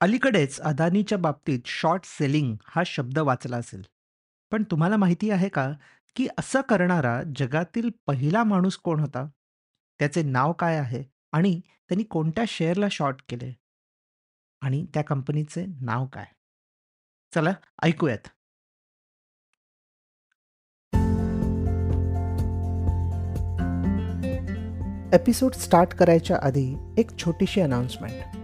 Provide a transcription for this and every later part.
अलीकडेच अदानीच्या बाबतीत short selling हा शब्द वाचला असेल. पण तुम्हाला माहिती आहे का, की असं करणारा जगातील पहिला माणूस कोण होता? त्याचे नाव काय आहे? आणि त्यांनी कोणत्या शेअरला शॉर्ट केले? आणि त्या कंपनीचे नाव काय? चला ऐकूयात. एपिसोड स्टार्ट करायच्या आधी एक छोटीशी अनाउन्समेंट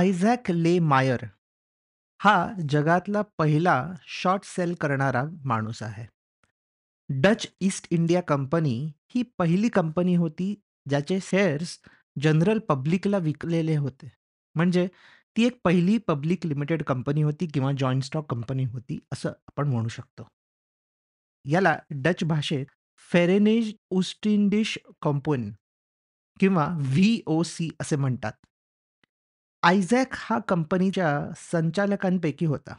Isaac Le Maire हा जगातला पहिला शॉर्ट सेल करणारा माणूस आहे. डच ईस्ट इंडिया कंपनी ही पहिली कंपनी होती ज्याचे शेअर्स जनरल पब्लिकला विकलेले होते. म्हणजे ती एक पहिली पब्लिक लिमिटेड कंपनी होती किंवा जॉइंट स्टॉक कंपनी होती असं आपण म्हणू शकतो. याला डच भाषेत फेरेनेज उस्टिंडिश कॉम्पोन किंवा व्ही-ओ-सी असे म्हणतात. आयझॅक हा कंपनीच्या संचालकांपैकी होता.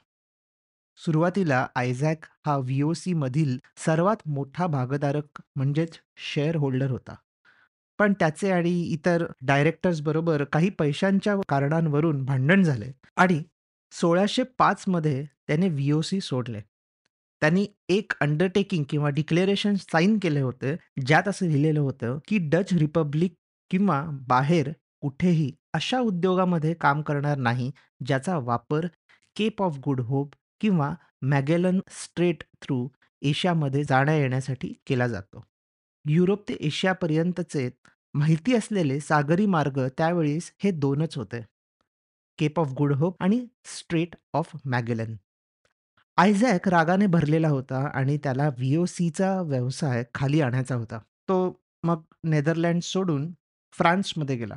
सुरुवातीला आयझॅक हा व्ही-ओ-सी मधील सर्वात मोठा भागधारक म्हणजेच शेअर होल्डर होता. पण त्याचे आणि इतर डायरेक्टर्स बरोबर काही पैशांच्या कारणांवरून भांडण झाले आणि 1605 मध्ये त्याने व्ही-ओ-सी सोडले. त्यांनी एक अंडरटेकिंग किंवा डिक्लेरेशन साइन केले होते, ज्यात असं लिहिलेलं होतं, की डच रिपब्लिक किंवा बाहेर कुठेही अशा उद्योगामध्ये काम करणार नाही, ज्याचा वापर केप ऑफ गुड होप किंवा मॅगेलन स्ट्रेट थ्रू एशियामध्ये जाण्या-येण्यासाठी केला जातो. युरोप ते एशियापर्यंतचे माहिती असलेले सागरी मार्ग त्यावेळेस हे दोनच होते. केप ऑफ गुड होप आणि स्ट्रेट ऑफ मॅगेलन. आयझॅक रागाने भरलेला होता आणि त्याला व्ही-ओ-सीचा व्यवसाय खाली आणायचा होता. तो मग नेदरलँड्स सोडून फ्रान्समध्ये गेला.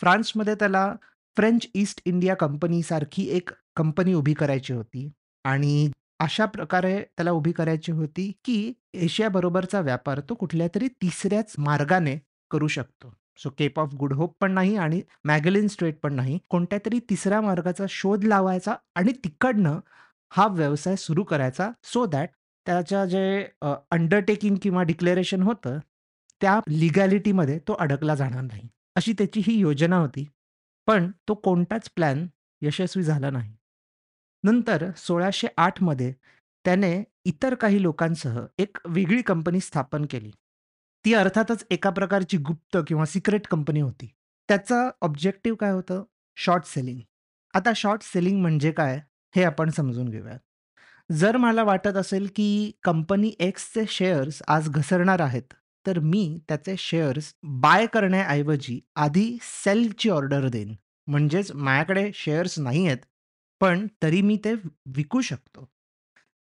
फ्रान्समध्ये त्याला फ्रेंच ईस्ट इंडिया कंपनीसारखी एक कंपनी उभी करायची होती आणि अशा प्रकारे त्याला उभी करायची होती, की एशियाबरोबरचा व्यापार तो कुठल्या तरी तिसऱ्याच मार्गाने करू शकतो. So Cape of Good Hope पण नाही आणि मॅगलिन स्ट्रेट पण नाही. कोणत्यातरी तिसऱ्या मार्गाचा शोध लावायचा आणि तिकडनं हा व्यवसाय सुरू करायचा सो दॅट त्याच्या जे अंडरटेकिंग किंवा डिक्लेरेशन होतं, त्या लिगॅलिटीमध्ये तो अडकला जाणार नाही. अशी त्याची ही योजना होती. पण तो कोणताच प्लॅन यशस्वी झाला नाही. नंतर सोळाशे आठमध्ये त्याने इतर काही लोकांसह एक वेगळी कंपनी स्थापन केली. ती अर्थातच एका प्रकारची गुप्त किंवा सिक्रेट कंपनी होती. त्याचं ऑब्जेक्टिव्ह काय होतं? Short selling. आता शॉर्ट सेलिंग म्हणजे काय? हे आपण समजून घेऊयात. जर मला वाटत असेल, की कंपनी एक्सचे शेअर्स आज घसरणार आहेत, तर मी त्याचे शेअर्स बाय करण्याऐवजी आधी सेलची ऑर्डर देईन. म्हणजेच माझ्याकडे शेअर्स नाही आहेत, पण तरी मी ते विकू शकतो.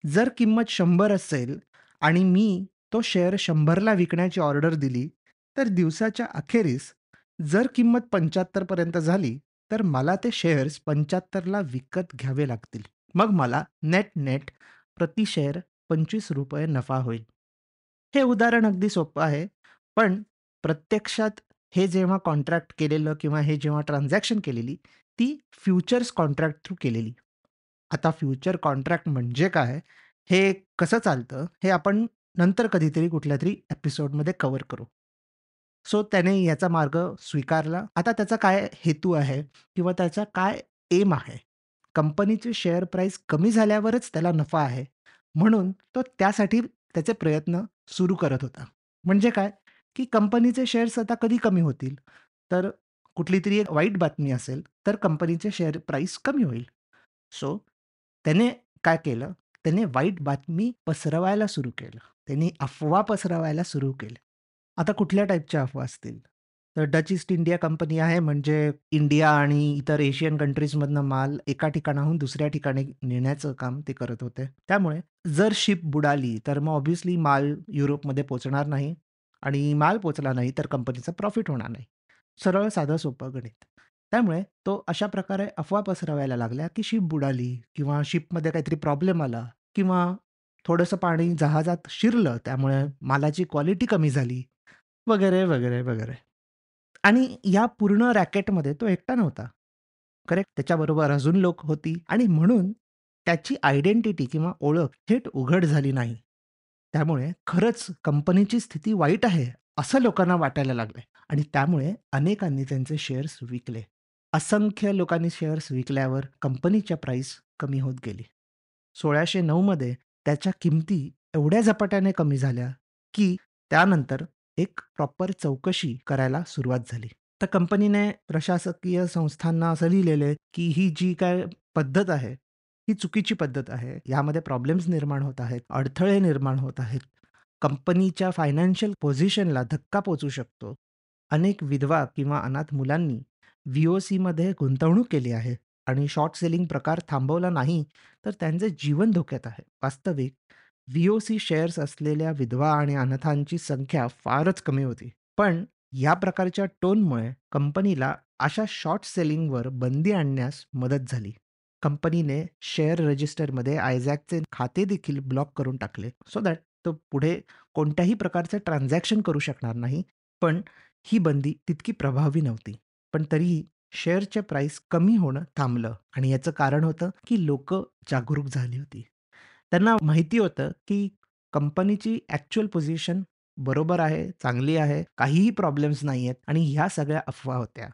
जर किंमत शंभर असेल आणि मी तो शेअर 100ला विकण्याची ऑर्डर दिली, तर दिवसाच्या अखेरीस जर किंमत पंच्याहत्तरपर्यंत झाली, तर मला ते शेअर्स 75ला विकत घ्यावे लागतील. मग मला नेट-नेट प्रति शेअर ₹25 नफा होईल. हे उदाहरण अगदी सोपं आहे. पण प्रत्यक्षात हे जेव्हा कॉन्ट्रॅक्ट केलेलं किंवा हे जेव्हा ट्रान्झॅक्शन केलेली, ती फ्युचर्स कॉन्ट्रॅक्ट थ्रू केलेली. आता फ्युचर कॉन्ट्रॅक्ट म्हणजे काय? हे कसं चालतं? हे आपण नंतर कधीतरी कुठल्या तरी एपिसोडमध्ये कव्हर करू. सो त्याने याचा मार्ग स्वीकारला. आता त्याचा काय हेतू आहे किंवा त्याचा काय एम आहे? कंपनीचे शेअर प्राईस कमी झाल्यावरच त्याला नफा आहे. म्हणून तो त्यासाठी त्याचे प्रयत्न सुरू करत होता. म्हणजे काय? की कंपनीचे शेअर्स आता कधी कमी होतील? तर कुठलीतरी एक वाईट बातमी असेल, तर कंपनीचे शेअर प्राइस कमी होईल. सो त्याने काय केलं, त्याने वाईट बातमी पसरवायला सुरू केलं. त्यांनी अफवा पसरवायला सुरू केल्या. आता कुठल्या टाईपच्या अफवा असतील? तर डच ईस्ट इंडिया कंपनी आहे म्हणजे इंडिया आणि इतर एशियन कंट्रीजमधनं माल एका ठिकाणाहून दुसऱ्या ठिकाणी नेण्याचं काम ते करत होते. त्यामुळे जर शिप बुडाली तर मग ऑब्व्हियसली माल युरोपमध्ये पोचणार नाही आणि माल पोचला नाही तर कंपनीचं प्रॉफिट होणार नाही. सरळ साधं सोपं गणित. त्यामुळे तो अशा प्रकारे अफवा पसरवायला लागल्या, की शिप बुडाली किंवा शिपमध्ये काहीतरी प्रॉब्लेम आला किंवा थोडंसं पाणी जहाजात शिरलं त्यामुळे मालाची क्वालिटी कमी झाली वगैरे, वगैरे, वगैरे. आणि या पूर्ण रॅकेटमध्ये तो एकटा नव्हता. करेक्ट? त्याच्याबरोबर अजून लोक होती आणि म्हणून त्याची आयडेंटिटी किंवा ओळख थेट उघड झाली नाही. त्यामुळे खरंच कंपनीची स्थिती वाईट आहे, असं लोकांना वाटायला लागलंय आणि त्यामुळे अनेकांनी त्यांचे शेअर्स विकले. असंख्य लोकांनी शेअर्स विकल्यावर कंपनीच्या प्राईस कमी होत गेली. 1609 मध्ये त्याच्या किमती एवढ्या झपाट्याने कमी झाल्या, की त्यानंतर एक प्रॉपर चौकशी करायला सुरुवात झाली. तर कंपनीने प्रशासकीय संस्थांना असं लिहिलेलं आहे, की ही जी काय पद्धत आहे, ही चुकीची पद्धत आहे. यामध्ये प्रॉब्लेम्स निर्माण होत आहेत, अडथळे निर्माण होत आहेत. कंपनीच्या फायनान्शियल पोझिशनला धक्का पोचू शकतो. अनेक विधवा किंवा अनाथ मुलांनी व्ही-ओ-सीमध्ये गुंतवणूक केली आहे आणि शॉर्ट सेलिंग प्रकार थांबवला नाही, तर त्यांचे जीवन धोक्यात आहे. वास्तविक व्ही-ओ-सी शेअर्स असलेल्या विधवा आणि अनाथांची संख्या फारच कमी होती. पण या प्रकारच्या टोनमुळे कंपनीला अशा शॉर्ट सेलिंगवर बंदी आणण्यास मदत झाली. कंपनीने शेअर रजिस्टरमध्ये आयझॅकचे खाते देखील ब्लॉक करून टाकले, सो दॅट तो पुढे कोणत्याही प्रकारचे ट्रान्झॅक्शन करू शकणार नाही. पण ही बंदी तितकी प्रभावी नव्हती. पण तरीही शेअरचे प्राईस कमी होणं थांबलं आणि याचं कारण होतं, की लोक जागरूक झाली होती. त्यांना माहिती होतं, की कंपनीची ॲक्चुअल पोझिशन बरोबर आहे, चांगली आहे, काहीही प्रॉब्लेम्स नाही आहेत आणि ह्या सगळ्या अफवा होत्या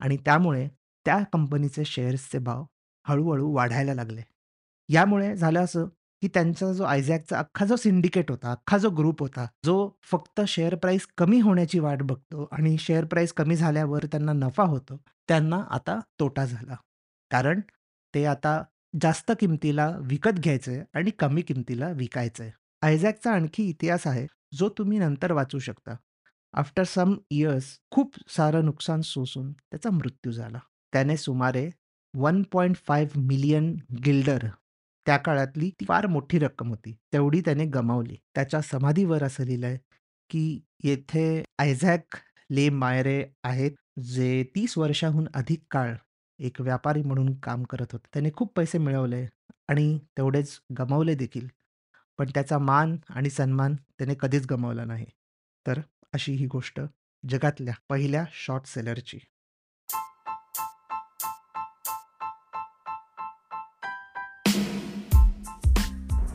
आणि त्यामुळे त्या कंपनीचे शेअर्सचे भाव हळू वाढायला लागले. यामुळे झालं असं, की त्यांचा जो आयझॅकचा अख्खा जो सिंडिकेट होता, अख्खा जो ग्रुप होता, जो फक्त शेअर प्राईस कमी होण्याची वाट बघतो आणि शेअर प्राईस कमी झाल्यावर त्यांना नफा होतो, त्यांना आता तोटा झाला. कारण ते आता जास्त किमतीला विकत घ्यायचंय आणि कमी किमतीला विकायचंय. आयझॅकचा आणखी इतिहास आहे, जो तुम्ही नंतर वाचू शकता. आफ्टर सम इयर्स खूप सारं नुकसान सोसून त्याचा मृत्यू झाला. त्याने सुमारे 1.5 मिलियन गिल्डर त्या काळातली ती फार मोठी रक्कम होती. तेवढी त्याने गमावली. त्याच्या समाधीवर असं लिहिलं आहे की येथे आयझॅक ले मायरे आहेत, जे तीस वर्षाहून अधिक काळ एक व्यापारी म्हणून काम करत होते. त्याने खूप पैसे मिळवले आणि तेवढेच गमावले देखील. पण त्याचा मान आणि सन्मान त्याने कधीच गमावला नाही. तर अशी ही गोष्ट जगातल्या पहिल्या शॉर्ट सेलरची.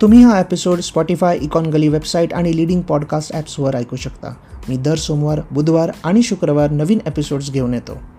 तुम्ही हा episode Spotify, Econ Gali website आणि लीडिंग पॉडकास्ट ॲप्सवर ऐकू शकता. मी दर सोमवार, बुधवार आणि शुक्रवार नवीन एपिसोड्स घेऊन येतो.